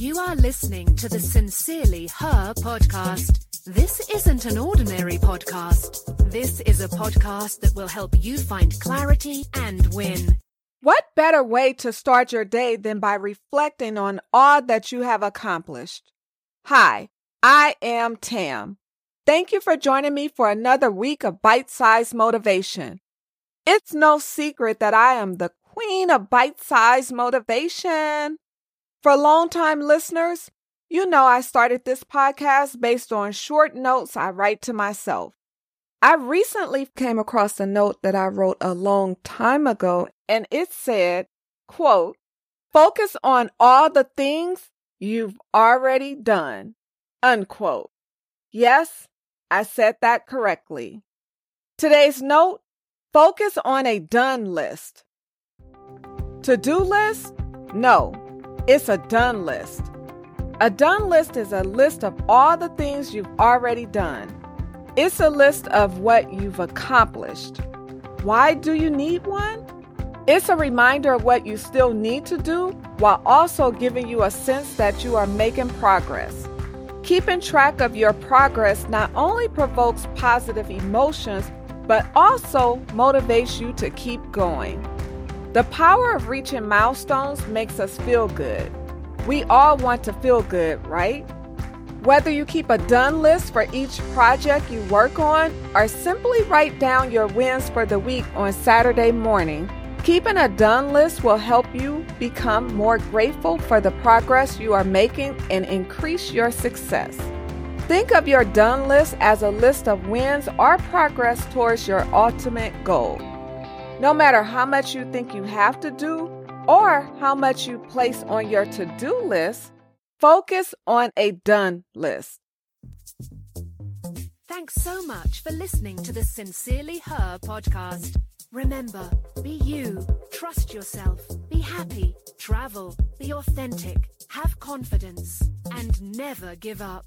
You are listening to the Sincerely Her podcast. This isn't an ordinary podcast. This is a podcast that will help you find clarity and win. What better way to start your day than by reflecting on all that you have accomplished? Hi, I am Tam. Thank you for joining me for another week of bite sized motivation. It's no secret that I am the queen of bite sized motivation. For longtime listeners, you know I started this podcast based on short notes I write to myself. I recently came across a note that I wrote a long time ago and it said, quote, focus on all the things you've already done, unquote. Yes, I said that correctly. Today's note, focus on a done list. To-do list? No, it's a done list. A done list is a list of all the things you've already done. It's a list of what you've accomplished. Why do you need one? It's a reminder of what you still need to do while also giving you a sense that you are making progress. Keeping track of your progress not only provokes positive emotions, but also motivates you to keep going. The power of reaching milestones makes us feel good. We all want to feel good, right? Whether you keep a done list for each project you work on or simply write down your wins for the week on Saturday morning, keeping a done list will help you become more grateful for the progress you are making and increase your success. Think of your done list as a list of wins or progress towards your ultimate goal. No matter how much you think you have to do or how much you place on your to do list, Focus on a done list. Thanks so much for listening to the Sincerely Her podcast. Remember, be you, trust yourself, be happy, travel, be authentic, have confidence, and never give up.